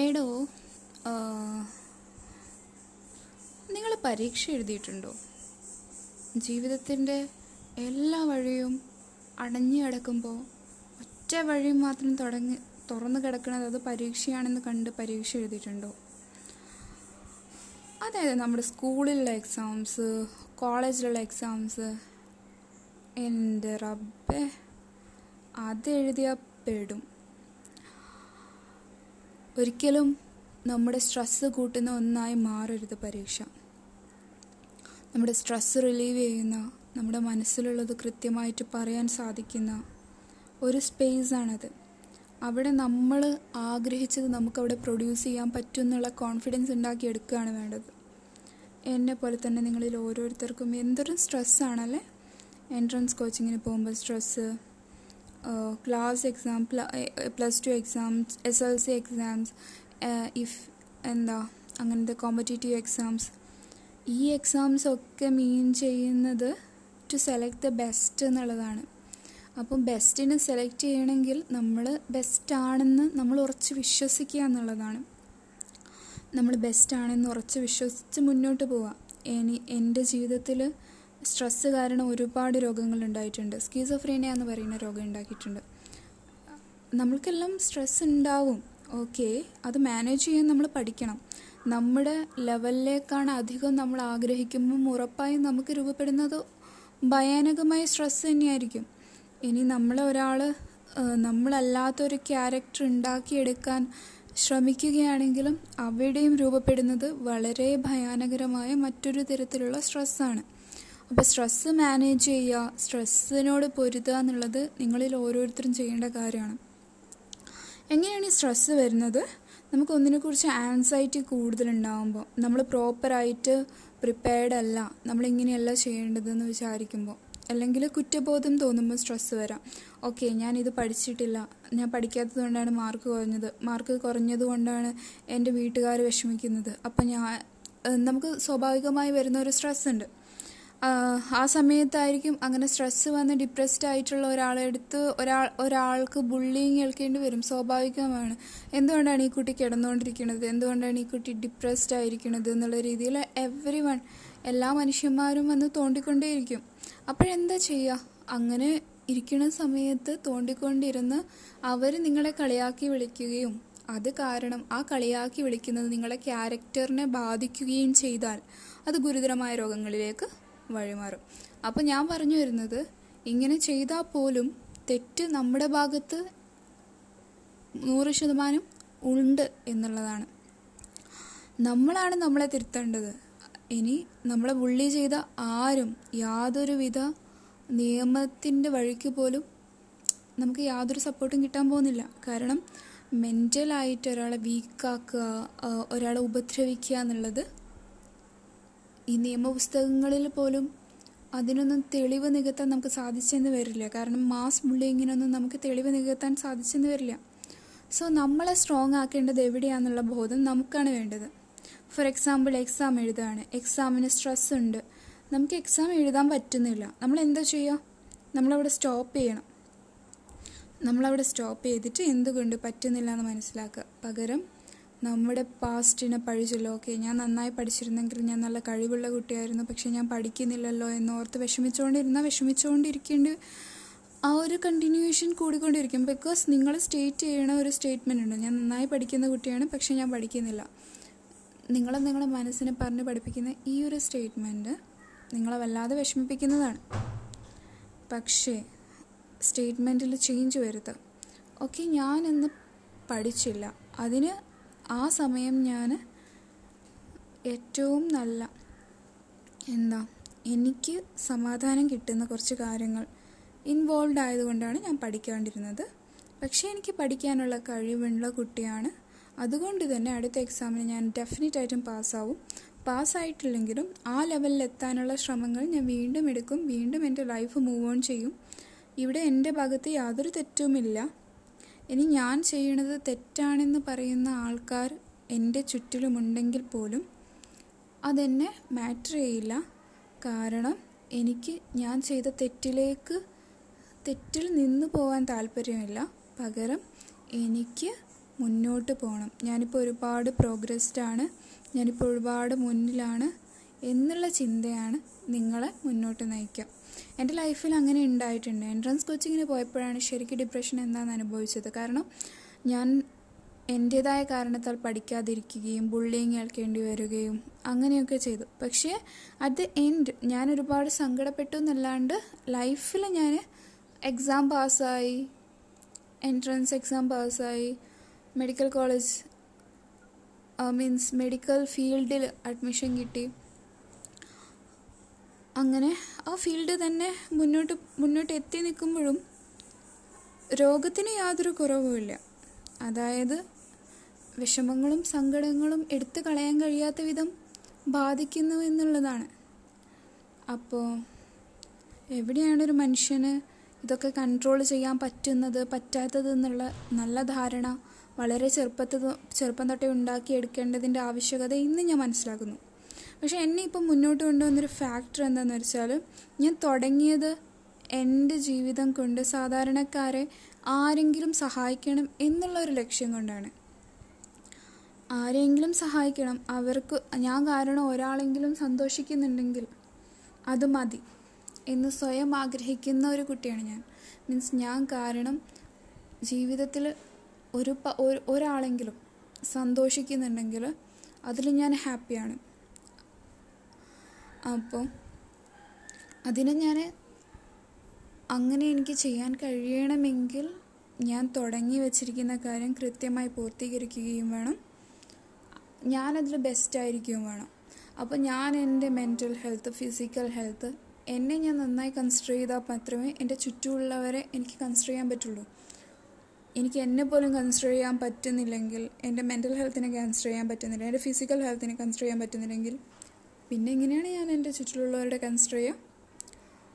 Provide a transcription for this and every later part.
എടോ നിങ്ങൾ പരീക്ഷ എഴുതിയിട്ടുണ്ടോ? ജീവിതത്തിന്റെ എല്ലാ വഴിയും അടഞ്ഞു കിടക്കുമ്പോൾ ഒറ്റ വഴി മാത്രം തുടങ്ങി തുറന്നു കിടക്കുന്നത് അത് പരീക്ഷയാണെന്ന് കണ്ട് പരീക്ഷ എഴുതിയിട്ടുണ്ടോ? അതായത് നമ്മുടെ സ്കൂളിലുള്ള എക്സാംസ് കോളേജിലുള്ള എക്സാംസ് എന്റെ റബ്ബേ അതെഴുതിയാൽ പെടും. ഒരിക്കലും നമ്മുടെ സ്ട്രെസ്സ് കൂട്ടുന്ന ഒന്നായി മാറരുത് പരീക്ഷ. നമ്മുടെ സ്ട്രെസ്സ് റിലീവ് ചെയ്യുന്ന നമ്മുടെ മനസ്സിലുള്ളത് കൃത്യമായിട്ട് പറയാൻ സാധിക്കുന്ന ഒരു സ്പേസാണത് അവിടെ നമ്മൾ ആഗ്രഹിച്ചത് നമുക്കവിടെ പ്രൊഡ്യൂസ് ചെയ്യാൻ പറ്റും എന്നുള്ള കോൺഫിഡൻസ് ഉണ്ടാക്കിയെടുക്കുകയാണ് വേണ്ടത്. എന്നെ പോലെ തന്നെ നിങ്ങളിൽ ഓരോരുത്തർക്കും എന്തൊരു സ്ട്രെസ്സാണല്ലേ എൻട്രൻസ് കോച്ചിങ്ങിന് പോകുമ്പോൾ stress class exam plus two exams S L C exams if എന്താ അങ്ങനത്തെ കോമ്പറ്റേറ്റീവ് എക്സാംസ് ഈ എക്സാംസ് ഒക്കെ മീൻ ചെയ്യുന്നത് ടു സെലക്ട് ദ ബെസ്റ്റ് എന്നുള്ളതാണ്. അപ്പം ബെസ്റ്റിനെ സെലക്ട് ചെയ്യണമെങ്കിൽ നമ്മൾ ബെസ്റ്റ് ആണെന്ന് നമ്മൾ ഉറച്ച് വിശ്വസിക്കുക എന്നുള്ളതാണ്. നമ്മൾ ബെസ്റ്റ് ആണെന്ന് ഉറച്ച് വിശ്വസിച്ച് മുന്നോട്ട് പോവുക. ഇനി എന്റെ ജീവിതത്തിൽ സ്ട്രെസ്സ് കാരണം ഒരുപാട് രോഗങ്ങൾ ഉണ്ടായിട്ടുണ്ട്. സ്കീസോഫ്രീനിയ എന്ന് പറയുന്ന രോഗം ഉണ്ടാക്കിയിട്ടുണ്ട്. നമ്മൾക്കെല്ലാം സ്ട്രെസ് ഉണ്ടാവും. ഓക്കെ അത് മാനേജ് ചെയ്യാൻ നമ്മൾ പഠിക്കണം. നമ്മുടെ ലെവലിലേക്കാണ് അധികം നമ്മൾ ആഗ്രഹിക്കുമ്പം ഉറപ്പായും നമുക്ക് രൂപപ്പെടുന്നത് ഭയാനകമായ സ്ട്രെസ് തന്നെയായിരിക്കും. ഇനി നമ്മളെ ഒരാൾ നമ്മളല്ലാത്തൊരു ക്യാരക്ടർ ഉണ്ടാക്കിയെടുക്കാൻ ശ്രമിക്കുകയാണെങ്കിലും അവിടെയും രൂപപ്പെടുന്നത് വളരെ ഭയാനകരമായ മറ്റൊരു തരത്തിലുള്ള സ്ട്രെസ്സാണ്. അപ്പോൾ സ്ട്രെസ്സ് മാനേജ് ചെയ്യുക. സ്ട്രെസ്സിനോട് പൊരുതുക എന്നുള്ളത് നിങ്ങളിൽ ഓരോരുത്തരും ചെയ്യേണ്ട കാര്യമാണ്. എങ്ങനെയാണ് ഈ സ്ട്രെസ്സ് വരുന്നത്? നമുക്ക് ഒന്നിനെക്കുറിച്ച് ആൻസൈറ്റി കൂടുതലുണ്ടാകുമ്പോൾ നമ്മൾ പ്രോപ്പറായിട്ട് പ്രിപ്പയർഡ് അല്ല നമ്മളിങ്ങനെയല്ല ചെയ്യേണ്ടതെന്ന് വിചാരിക്കുമ്പോൾ അല്ലെങ്കിൽ കുറ്റബോധം തോന്നുമ്പോൾ സ്ട്രെസ്സ് വരാം. ഓക്കെ ഞാനിത് പഠിച്ചിട്ടില്ല. ഞാൻ പഠിക്കാത്തത് കൊണ്ടാണ് മാർക്ക് കുറഞ്ഞത്. മാർക്ക് കുറഞ്ഞത് കൊണ്ടാണ് എന്റെ വീട്ടുകാർ വിഷമിക്കുന്നത്. അപ്പം ഞാൻ നമുക്ക് സ്വാഭാവികമായി വരുന്ന ഒരു സ്ട്രെസ് ഉണ്ട്. ആ സമയത്തായിരിക്കും അങ്ങനെ സ്ട്രെസ്സ് വന്ന് ഡിപ്രസ്ഡ് ആയിട്ടുള്ള ഒരാളെടുത്ത് ഒരാൾ ഒരാൾക്ക് ബുള്ളിങ് കേൾക്കേണ്ടി വരും. സ്വാഭാവികമാണ്. എന്തുകൊണ്ടാണ് ഈ കുട്ടി കിടന്നുകൊണ്ടിരിക്കുന്നത്? എന്തുകൊണ്ടാണ് ഈ കുട്ടി ഡിപ്രസ്ഡ് ആയിരിക്കുന്നത് എന്നുള്ള രീതിയിൽ എവറി വൺ എല്ലാ മനുഷ്യന്മാരും വന്ന് തോണ്ടിക്കൊണ്ടേയിരിക്കും. അപ്പോഴെന്താ ചെയ്യുക അങ്ങനെ ഇരിക്കുന്ന സമയത്ത് തോണ്ടിക്കൊണ്ടിരുന്ന് അവർ നിങ്ങളെ കളിയാക്കി വിളിക്കുകയും അത് കാരണം ആ കളിയാക്കി വിളിക്കുന്നത് നിങ്ങളെ ക്യാരക്ടറിനെ ബാധിക്കുകയും ചെയ്താൽ അത് ഗുരുതരമായ രോഗങ്ങളിലേക്ക് വഴിമാറും. അപ്പോൾ ഞാൻ പറഞ്ഞു വരുന്നത് ഇങ്ങനെ ചെയ്താൽ പോലും തെറ്റ് നമ്മുടെ ഭാഗത്ത് നൂറ് ശതമാനം ഉണ്ട് എന്നുള്ളതാണ്. നമ്മളാണ് നമ്മളെ തിരുത്തേണ്ടത്. ഇനി നമ്മളെ ബുള്ളി ചെയ്ത ആരും യാതൊരുവിധ നിയമത്തിന്റെ വഴിക്ക് പോലും നമുക്ക് യാതൊരു സപ്പോർട്ടും കിട്ടാൻ പോകുന്നില്ല. കാരണം മെന്റലായിട്ട് ഒരാളെ വീക്കാക്കുക ഒരാളെ ഉപദ്രവിക്കുക എന്നുള്ളത് ഈ നിയമപുസ്തകങ്ങളിൽ പോലും അതിനൊന്നും തെളിവ് നികത്താൻ നമുക്ക് സാധിച്ചെന്ന് വരില്ല. കാരണം മാസ് ബുള്ളിങ്ങിനൊന്നും നമുക്ക് തെളിവ് നികത്താൻ സാധിച്ചെന്ന് വരില്ല. സോ നമ്മളെ സ്ട്രോങ് ആക്കേണ്ടത് എവിടെയാണെന്നുള്ള ബോധം നമുക്കാണ് വേണ്ടത്. ഫോർ എക്സാമ്പിൾ എക്സാം എഴുതുകയാണ് എക്സാമിന് സ്ട്രെസ് ഉണ്ട്. നമുക്ക് എക്സാം എഴുതാൻ പറ്റുന്നില്ല. നമ്മൾ എന്താ ചെയ്യുക നമ്മളവിടെ സ്റ്റോപ്പ് ചെയ്യണം. നമ്മളവിടെ സ്റ്റോപ്പ് ചെയ്തിട്ട് എന്തുകൊണ്ട് പറ്റുന്നില്ല എന്ന് മനസ്സിലാക്കുക. പകരം നമ്മുടെ പാസ്റ്റിനെ പഴിച്ചല്ലോ ഓക്കെ ഞാൻ നന്നായി പഠിച്ചിരുന്നെങ്കിൽ ഞാൻ നല്ല കഴിവുള്ള കുട്ടിയായിരുന്നു. പക്ഷെ ഞാൻ പഠിക്കുന്നില്ലല്ലോ എന്നോർത്ത് വിഷമിച്ചുകൊണ്ടിരുന്ന വിഷമിച്ചുകൊണ്ടിരിക്കേണ്ടി ആ ഒരു കണ്ടിന്യൂവേഷൻ കൂടിക്കൊണ്ടിരിക്കും. ബിക്കോസ് നിങ്ങൾ സ്റ്റേറ്റ് ചെയ്യണ ഒരു സ്റ്റേറ്റ്മെന്റ് ഉണ്ട്. ഞാൻ നന്നായി പഠിക്കുന്ന കുട്ടിയാണ് പക്ഷേ ഞാൻ പഠിക്കുന്നില്ല. നിങ്ങളെ നിങ്ങളുടെ മനസ്സിനെ പറഞ്ഞ് പഠിപ്പിക്കുന്ന ഈ ഒരു സ്റ്റേറ്റ്മെന്റ് നിങ്ങളെ വല്ലാതെ വിഷമിപ്പിക്കുന്നതാണ്. പക്ഷേ സ്റ്റേറ്റ്മെന്റിൽ ചേഞ്ച് വരുത്തുക ഓക്കെ ഞാനിന്ന് പഠിച്ചില്ല. അതിന് ആ സമയം ഞാൻ ഏറ്റവും നല്ല എന്താ എനിക്ക് സമാധാനം കിട്ടുന്ന കുറച്ച് കാര്യങ്ങൾ ഇൻവോൾവ് ആയതുകൊണ്ടാണ് ഞാൻ പഠിക്കാണ്ടിരുന്നത്. പക്ഷേ എനിക്ക് പഠിക്കാനുള്ള കഴിവുള്ള കുട്ടിയാണ്. അതുകൊണ്ട് തന്നെ അടുത്ത എക്സാമിന് ഞാൻ ഡെഫിനറ്റ് ആയിട്ടും പാസ്സാവും പാസ്സായിട്ടില്ലെങ്കിലും ആ ലെവലിൽ എത്താനുള്ള ശ്രമങ്ങൾ ഞാൻ വീണ്ടും എടുക്കും. വീണ്ടും എന്റെ ലൈഫ് മൂവ് ഓൺ ചെയ്യും. ഇവിടെ എന്റെ ഭാഗത്ത് യാതൊരു തെറ്റുമില്ല. ഇനി ഞാൻ ചെയ്യണത് തെറ്റാണെന്ന് പറയുന്ന ആൾക്കാർ എന്റെ ചുറ്റിലുമുണ്ടെങ്കിൽ പോലും അതെന്നെ മാറ്റർ ചെയ്യില്ല. കാരണം എനിക്ക് ഞാൻ ചെയ്ത തെറ്റിലേക്ക് തെറ്റിൽ നിന്ന് പോകാൻ താല്പര്യമില്ല. പകരം എനിക്ക് മുന്നോട്ട് പോകണം ഞാനിപ്പോൾ ഒരുപാട് പ്രോഗ്രസ്ഡാണ് ഞാനിപ്പോൾ ഒരുപാട് മുന്നിലാണ്. എന്നുള്ള ചിന്തയാണ് നിങ്ങളെ മുന്നോട്ട് നയിക്കുക. എന്റെ ലൈഫിൽ അങ്ങനെ ഉണ്ടായിട്ടുണ്ട്. എൻട്രൻസ് കോച്ചിങ്ങിന് പോയപ്പോഴാണ് ശരിക്കും ഡിപ്രഷൻ എന്താണെന്ന് അനുഭവിച്ചത്. കാരണം ഞാൻ എന്റേതായ കാരണത്താൽ പഠിക്കാതിരിക്കുകയും ബുള്ളിങ് കേൾക്കേണ്ടി വരികയും അങ്ങനെയൊക്കെ ചെയ്തു. പക്ഷേ അറ്റ് ദ എൻഡ് ഞാൻ ഒരുപാട് സങ്കടപ്പെട്ടു എന്നല്ലാണ്ട് ലൈഫിൽ ഞാൻ എക്സാം പാസ്സായി എൻട്രൻസ് എക്സാം പാസ്സായി മെഡിക്കൽ കോളേജ് മീൻസ് മെഡിക്കൽ ഫീൽഡിൽ അഡ്മിഷൻ കിട്ടി. അങ്ങനെ ആ ഫീൽഡ് തന്നെ മുന്നോട്ട് മുന്നോട്ട് എത്തി നിൽക്കുമ്പോഴും രോഗത്തിന് യാതൊരു കുറവുമില്ല അതായത് വിഷമങ്ങളും സങ്കടങ്ങളും എടുത്തു കളയാൻ കഴിയാത്ത വിധം ബാധിക്കുന്നു എന്നുള്ളതാണ്. അപ്പോൾ എവിടെയാണ് ഒരു മനുഷ്യന് ഇതൊക്കെ കൺട്രോൾ ചെയ്യാൻ പറ്റുന്നത് പറ്റാത്തത് എന്നുള്ള നല്ല ധാരണ വളരെ ചെറുപ്പത്തിൽ ചെറുപ്പം തൊട്ടേ ഉണ്ടാക്കിയെടുക്കേണ്ടതിന്റെ ആവശ്യകത ഇന്ന് ഞാൻ മനസ്സിലാക്കുന്നു. പക്ഷേ എന്നെ ഇപ്പം മുന്നോട്ട് കൊണ്ടുവന്നൊരു ഫാക്ടർ എന്താണെന്ന് വെച്ചാൽ ഞാൻ തുടങ്ങിയത് എന്റെ ജീവിതം കൊണ്ട് സാധാരണക്കാരെ ആരെങ്കിലും സഹായിക്കണം എന്നുള്ള ഒരു ലക്ഷ്യം കൊണ്ടാണ്. ആരെങ്കിലും സഹായിക്കണം അവർക്ക് ഞാൻ കാരണം ഒരാളെങ്കിലും സന്തോഷിക്കുന്നുണ്ടെങ്കിൽ അത് മതി എന്ന് സ്വയം ആഗ്രഹിക്കുന്ന ഒരു കുട്ടിയാണ് ഞാൻ. മീൻസ് ഞാൻ കാരണം ജീവിതത്തിൽ ഒരു ഒരാളെങ്കിലും സന്തോഷിക്കുന്നുണ്ടെങ്കിൽ അതിൽ ഞാൻ ഹാപ്പിയാണ് അപ്പോൾ അതിനെ ഞാൻ അങ്ങനെ എനിക്ക് ചെയ്യാൻ കഴിയണമെങ്കിൽ ഞാൻ തുടങ്ങി വച്ചിരിക്കുന്ന കാര്യം കൃത്യമായി പൂർത്തീകരിക്കുകയും വേണം. ഞാനതിൽ ബെസ്റ്റായിരിക്കുകയും വേണം. അപ്പോൾ ഞാൻ എന്റെ മെന്റൽ ഹെൽത്ത് ഫിസിക്കൽ ഹെൽത്ത് എന്നെ ഞാൻ നന്നായി കൺസിഡർ ചെയ്താൽ മാത്രമേ എന്റെ ചുറ്റുമുള്ളവരെ എനിക്ക് കൺസിഡർ ചെയ്യാൻ പറ്റുള്ളൂ. എനിക്ക് എന്നെ പോലും കൺസിഡർ ചെയ്യാൻ പറ്റുന്നില്ലെങ്കിൽ എന്റെ മെന്റൽ ഹെൽത്തിനെ കൺസിഡർ ചെയ്യാൻ പറ്റുന്നില്ല എന്റെ ഫിസിക്കൽ ഹെൽത്തിനെ കൺസിഡർ ചെയ്യാൻ പറ്റുന്നില്ലെങ്കിൽ പിന്നെ എങ്ങനെയാണ് ഞാൻ എന്റെ ചുറ്റിലുള്ളവരുടെ കൺസിഡർ ചെയ്യുക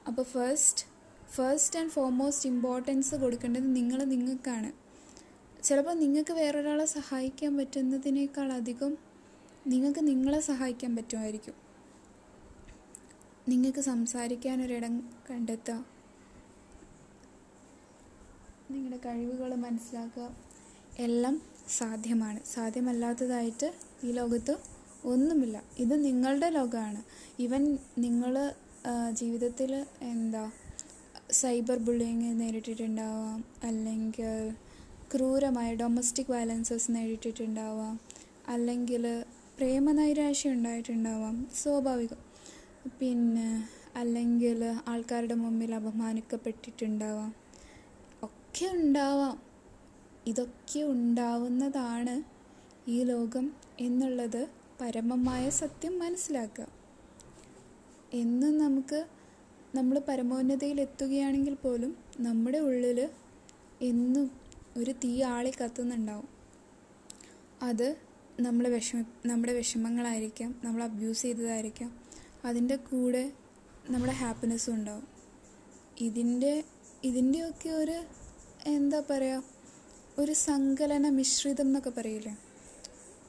അപ്പോൾ first first and foremost importance കൊടുക്കേണ്ടത് നിങ്ങൾ നിങ്ങൾക്കാണ്. ചിലപ്പോൾ നിങ്ങൾക്ക് വേറൊരാളെ സഹായിക്കാൻ പറ്റുന്നതിനേക്കാൾ അധികം നിങ്ങൾക്ക് നിങ്ങളെ സഹായിക്കാൻ പറ്റുമായിരിക്കും. നിങ്ങൾക്ക് സംസാരിക്കാനൊരിടം കണ്ടെത്തുക. നിങ്ങളുടെ കഴിവുകൾ മനസ്സിലാക്കുക. എല്ലാം സാധ്യമാണ്. സാധ്യമല്ലാത്തതായിട്ട് ഈ ലോകത്ത് ഒന്നുമില്ല. ഇത് നിങ്ങളുടെ ലോകമാണ്. ഇവൻ നിങ്ങൾ ജീവിതത്തിൽ എന്താ സൈബർ ബുള്ളിങ് നേരിട്ടിട്ടുണ്ടാവാം. അല്ലെങ്കിൽ ക്രൂരമായ ഡൊമസ്റ്റിക് വയലൻസസ് നേരിട്ടിട്ടുണ്ടാവാം. അല്ലെങ്കിൽ പ്രേമനൈരാശ്യം ഉണ്ടായിട്ടുണ്ടാവാം. സ്വാഭാവികം. പിന്നെ അല്ലെങ്കിൽ ആൾക്കാരുടെ മുമ്പിൽ അപമാനിക്കപ്പെട്ടിട്ടുണ്ടാവാം. ഒക്കെ ഉണ്ടാവാം. ഇതൊക്കെ ഉണ്ടാവുന്നതാണ് ഈ ലോകം എന്നുള്ളത് പരമമായ സത്യം മനസ്സിലാക്കുക. എന്നും നമുക്ക് നമ്മൾ പരമോന്നതയിൽ എത്തുകയാണെങ്കിൽ പോലും നമ്മുടെ ഉള്ളിൽ എന്നും ഒരു തീ ആളി കത്തുന്നുണ്ടാവും. അത് നമ്മളെ വിഷമ നമ്മുടെ വിഷമങ്ങളായിരിക്കാം നമ്മൾ അബ്യൂസ് ചെയ്തതായിരിക്കാം. അതിന്റെ കൂടെ നമ്മുടെ ഹാപ്പിനെസ്സും ഉണ്ടാവും. ഇതിന്റെ ഇതിന്റെയൊക്കെ ഒരു എന്താ പറയുക ഒരു സങ്കലന മിശ്രിതം എന്നൊക്കെ പറയില്ലേ?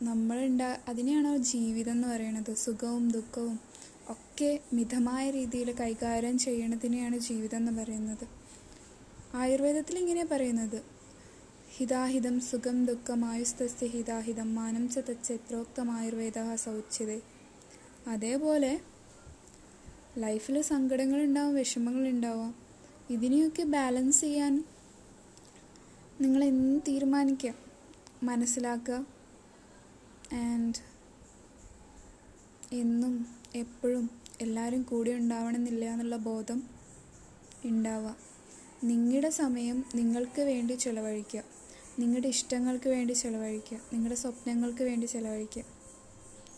നമ്മളുണ്ടാ അതിനെയാണോ ജീവിതം എന്ന് പറയുന്നത് സുഖവും ദുഃഖവും ഒക്കെ മിതമായ രീതിയിൽ കൈകാര്യം ചെയ്യണതിനെയാണ് ജീവിതം എന്ന് പറയുന്നത്. ആയുർവേദത്തിൽ ഇങ്ങനെ പറയുന്നത്. ഹിതാഹിതം സുഖം ദുഃഖം ആയുസ്തസ്യ ഹിതാഹിതം മാനം ച തച്ചെത്രോക്തം ആയുർവേദ സൗച്യതേ. അതേപോലെ ലൈഫിൽ വിഷമങ്ങൾ വിഷമങ്ങളുണ്ടാവാം. ഇതിനെയൊക്കെ ബാലൻസ് ചെയ്യാൻ നിങ്ങൾ എന്ന് തീരുമാനിക്കുക മനസ്സിലാക്കുക ആൻഡ് എന്നും എപ്പോഴും എല്ലാവരും കൂടെ ഉണ്ടാവണമെന്നില്ല എന്നുള്ള ബോധം ഉണ്ടാവുക നിങ്ങളുടെ സമയം നിങ്ങൾക്ക് വേണ്ടി ചിലവഴിക്കുക നിങ്ങളുടെ ഇഷ്ടങ്ങൾക്ക് വേണ്ടി ചിലവഴിക്കുക നിങ്ങളുടെ സ്വപ്നങ്ങൾക്ക് വേണ്ടി ചിലവഴിക്കുക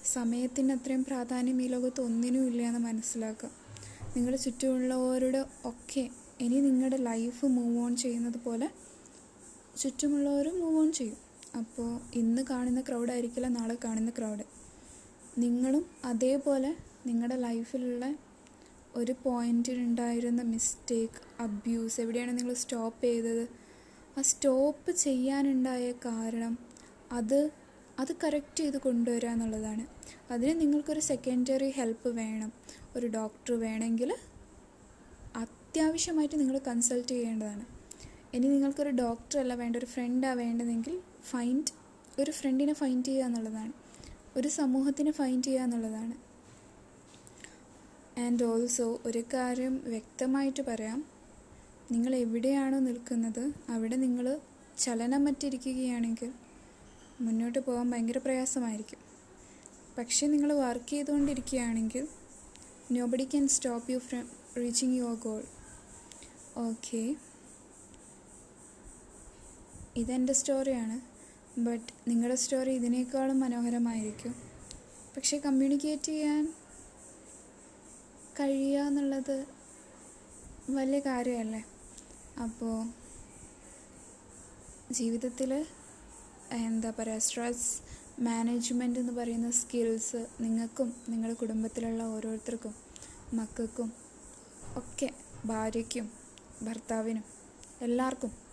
സമയത്തിന് അത്രയും പ്രാധാന്യം ഈ ലോകത്ത് ഒന്നിനും ഇല്ല എന്ന് മനസ്സിലാക്കുക നിങ്ങളുടെ ചുറ്റുമുള്ളവരുടെ ഒക്കെ ഇനി നിങ്ങളുടെ ലൈഫ് മൂവ് ഓൺ ചെയ്യുന്നത് പോലെ ചുറ്റുമുള്ളവരും മൂവ് ഓൺ ചെയ്യും. അപ്പോൾ ഇന്ന് കാണുന്ന ക്രൗഡ് ആയിരിക്കില്ല നാളെ കാണുന്ന ക്രൗഡ് നിങ്ങളും അതേപോലെ നിങ്ങളുടെ ലൈഫിലുള്ള ഒരു പോയിന്റിലുണ്ടായിരുന്ന മിസ്റ്റേക്ക് അബ്യൂസ് എവിടെയാണ് നിങ്ങൾ സ്റ്റോപ്പ് ചെയ്തത്? ആ സ്റ്റോപ്പ് ചെയ്യാനുണ്ടായ കാരണം അത് അത് കറക്റ്റ് ചെയ്ത് കൊണ്ടുവരിക എന്നുള്ളതാണ്. അതിന് നിങ്ങൾക്കൊരു സെക്കൻഡറി ഹെൽപ്പ് വേണം. ഒരു ഡോക്ടർ വേണമെങ്കിൽ അത്യാവശ്യമായിട്ട് നിങ്ങൾ കൺസൾട്ട് ചെയ്യേണ്ടതാണ്. ഇനി നിങ്ങൾക്കൊരു ഡോക്ടറല്ല വേണ്ട ഒരു ഫ്രണ്ടാണ് വേണ്ടതെങ്കിൽ ഫൈൻഡ് ഒരു ഫ്രണ്ടിനെ ഫൈൻഡ് ചെയ്യുക എന്നുള്ളതാണ്. ഒരു സമൂഹത്തിനെ ഫൈൻഡ് ചെയ്യുക എന്നുള്ളതാണ്. ആൻഡ് ഓൾസോ ഒരു കാര്യം വ്യക്തമായിട്ട് പറയാം. നിങ്ങൾ എവിടെയാണോ നിൽക്കുന്നത് അവിടെ നിങ്ങൾ ചലനം മറ്റിരിക്കുകയാണെങ്കിൽ മുന്നോട്ട് പോകാൻ ഭയങ്കര പ്രയാസമായിരിക്കും. പക്ഷേ നിങ്ങൾ work ചെയ്തുകൊണ്ടിരിക്കുകയാണെങ്കിൽ nobody can stop you from reaching your goal okay ഇതെന്റെ സ്റ്റോറിയാണ് ബട്ട് നിങ്ങളുടെ സ്റ്റോറി ഇതിനേക്കാളും മനോഹരമായിരിക്കും. പക്ഷേ കമ്മ്യൂണിക്കേറ്റ് ചെയ്യാൻ കഴിയുക എന്നുള്ളത് വലിയ കാര്യമല്ലേ? അപ്പോൾ ജീവിതത്തിൽ എന്താ പറയുക സ്ട്രെസ് മാനേജ്മെന്റ് എന്ന് പറയുന്ന സ്കിൽസ് നിങ്ങൾക്കും നിങ്ങളുടെ കുടുംബത്തിലുള്ള ഓരോരുത്തർക്കും മക്കൾക്കും ഒക്കെ ഭാര്യയ്ക്കും ഭർത്താവിനും എല്ലാവർക്കും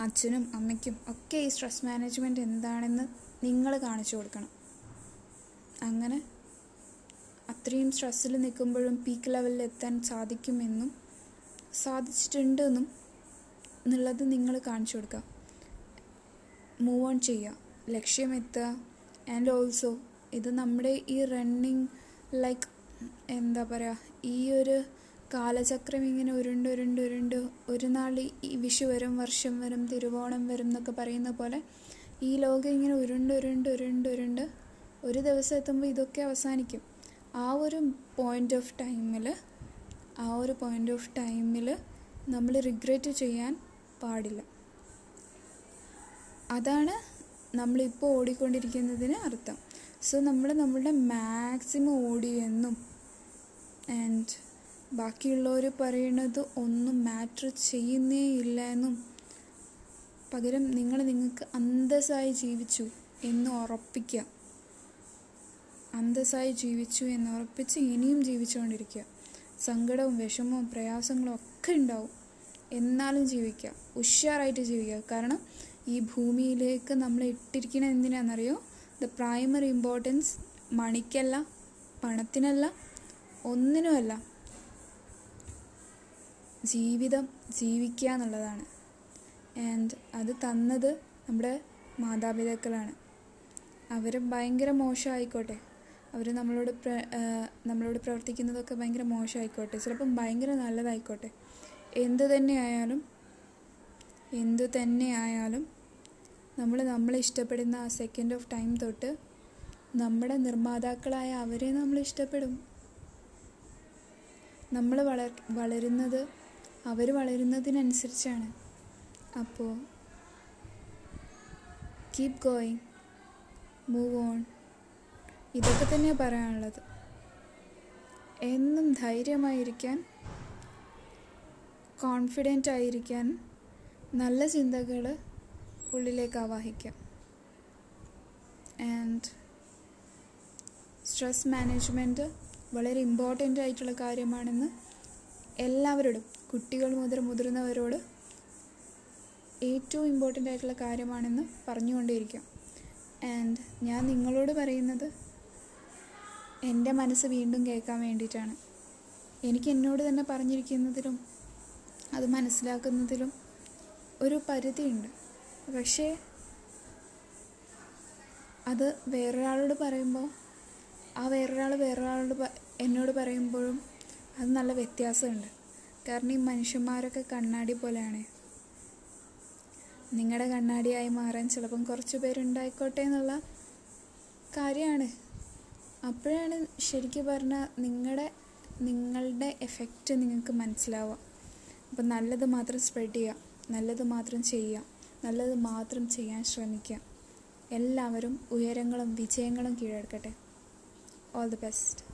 അച്ഛനും അമ്മയ്ക്കും ഒക്കെ ഈ സ്ട്രെസ് മാനേജ്മെന്റ് എന്താണെന്ന് നിങ്ങൾ കാണിച്ചു കൊടുക്കണം. അങ്ങനെ അത്രയും സ്ട്രെസ്സിൽ നിൽക്കുമ്പോഴും പീക്ക് ലെവലിൽ എത്താൻ സാധിക്കുമെന്നും സാധിച്ചിട്ടുണ്ട് എന്നും എന്നുള്ളത് നിങ്ങൾ കാണിച്ചു കൊടുക്കുക. മൂവ് ഓൺ ചെയ്യുക. ലക്ഷ്യം എത്തുക. ആൻഡ് ഓൾസോ ഇത് നമ്മുടെ ഈ റണ്ണിങ് ലൈക്ക് എന്താ പറയുക ഈ ഒരു കാലചക്രം ഇങ്ങനെ ഉരുണ്ട് ഉരുണ്ട് ഉരുണ്ട് ഒരു നാൾ ഈ വിഷു വരും വർഷം വരും തിരുവോണം വരും എന്നൊക്കെ പറയുന്ന പോലെ ഈ ലോകം ഇങ്ങനെ ഉരുണ്ട് ഉരുണ്ട് ഉരുണ്ട് ഉരുണ്ട് ഒരു ദിവസം എത്തുമ്പോൾ ഇതൊക്കെ അവസാനിക്കും. ആ ഒരു പോയിന്റ് ഓഫ് ടൈമിൽ ആ ഒരു പോയിന്റ് ഓഫ് ടൈമിൽ നമ്മൾ റിഗ്രറ്റ് ചെയ്യാൻ പാടില്ല. അതാണ് നമ്മളിപ്പോൾ ഓടിക്കൊണ്ടിരിക്കുന്നതിന് അർത്ഥം. സോ നമ്മൾ നമ്മളുടെ മാക്സിമം ഓടിയെന്നും ആൻഡ് ബാക്കിയുള്ളവർ പറയുന്നത് ഒന്നും മാറ്റർ ചെയ്യുന്നേ ഇല്ല എന്നും പകരം നിങ്ങൾ നിങ്ങൾക്ക് അന്തസ്സായി ജീവിച്ചു എന്ന് ഉറപ്പിക്കുക അന്തസ്സായി ജീവിച്ചു എന്ന് ഉറപ്പിച്ച് ഇനിയും ജീവിച്ചുകൊണ്ടിരിക്കുക സങ്കടവും വിഷമവും പ്രയാസങ്ങളും ഒക്കെ ഉണ്ടാവും. എന്നാലും ജീവിക്കുക ഉഷാറായിട്ട് ജീവിക്കുക കാരണം ഈ ഭൂമിയിലേക്ക് നമ്മൾ ഇട്ടിരിക്കണ എന്തിനാണെന്നറിയോ ദ പ്രൈമറി ഇമ്പോർട്ടൻസ് മണിക്കല്ല പണത്തിനല്ല ഒന്നിനുമല്ല. ജീവിതം ജീവിക്കുക എന്നുള്ളതാണ് ആൻഡ് അത് തന്നത് നമ്മുടെ മാതാപിതാക്കളാണ്. അവർ ഭയങ്കര മോശമായിക്കോട്ടെ. അവർ നമ്മളോട് പ്ര നമ്മളോട് പ്രവർത്തിക്കുന്നതൊക്കെ ഭയങ്കര മോശമായിക്കോട്ടെ. ചിലപ്പം ഭയങ്കര നല്ലതായിക്കോട്ടെ. എന്ത് തന്നെ ആയാലും എന്തു തന്നെ ആയാലും നമ്മൾ ഇഷ്ടപ്പെടുന്ന ആ സെക്കൻഡ് ഓഫ് ടൈം തൊട്ട് നമ്മുടെ നിർമ്മാതാക്കളായ അവരെ നമ്മൾ ഇഷ്ടപ്പെടും. നമ്മൾ വളർ വളരുന്നത് അവർ വളരുന്നതിനനുസരിച്ചാണ്. അപ്പോൾ കീപ് ഗോയിങ് മൂവ് ഓൺ ഇതൊക്കെ തന്നെയാണ് പറയാനുള്ളത്. എന്നും ധൈര്യമായിരിക്കാൻ കോൺഫിഡന്റ് ആയിരിക്കാൻ നല്ല ചിന്തകൾ ഉള്ളിലേക്ക് ആവാഹിക്കാം. ആൻഡ് സ്ട്രെസ് മാനേജ്മെന്റ് വളരെ ഇമ്പോർട്ടന്റ് ആയിട്ടുള്ള കാര്യമാണെന്ന് എല്ലാവരോടും കുട്ടികൾ മുതൽ മുതിർന്നവരോട് ഏറ്റവും ഇമ്പോർട്ടന്റ് ആയിട്ടുള്ള കാര്യമാണെന്ന് പറഞ്ഞുകൊണ്ടേയിരിക്കാം. ആൻഡ് ഞാൻ നിങ്ങളോട് പറയുന്നത് എന്റെ മനസ്സ് വീണ്ടും കേൾക്കാൻ വേണ്ടിയിട്ടാണ്. എനിക്ക് എന്നോട് തന്നെ പറഞ്ഞിരിക്കുന്നതിലും അത് മനസ്സിലാക്കുന്നതിലും ഒരു പരിധിയുണ്ട്. പക്ഷേ അത് വേറൊരാളോട് പറയുമ്പോൾ ആ വേറൊരാൾ വേറൊരാളോട് എന്നോട് പറയുമ്പോഴും അത് നല്ല വ്യത്യാസമുണ്ട്. കാരണം ഈ മനുഷ്യന്മാരൊക്കെ കണ്ണാടി പോലെയാണ്. നിങ്ങളുടെ കണ്ണാടിയായി മാറാൻ ചിലപ്പം കുറച്ച് പേരുണ്ടായിക്കോട്ടെ എന്നുള്ള കാര്യമാണ് അപ്പോഴാണ് ശരിക്കും പറഞ്ഞാൽ നിങ്ങളുടെ നിങ്ങളുടെ എഫക്റ്റ് നിങ്ങൾക്ക് മനസ്സിലാവുക. അപ്പം നല്ലത് മാത്രം സ്പ്രെഡ് ചെയ്യുക. നല്ലത് മാത്രം ചെയ്യുക. നല്ലത് മാത്രം ചെയ്യാൻ ശ്രമിക്കുക. എല്ലാവരും ഉയരങ്ങളും വിജയങ്ങളും കീഴടക്കട്ടെ. All the best.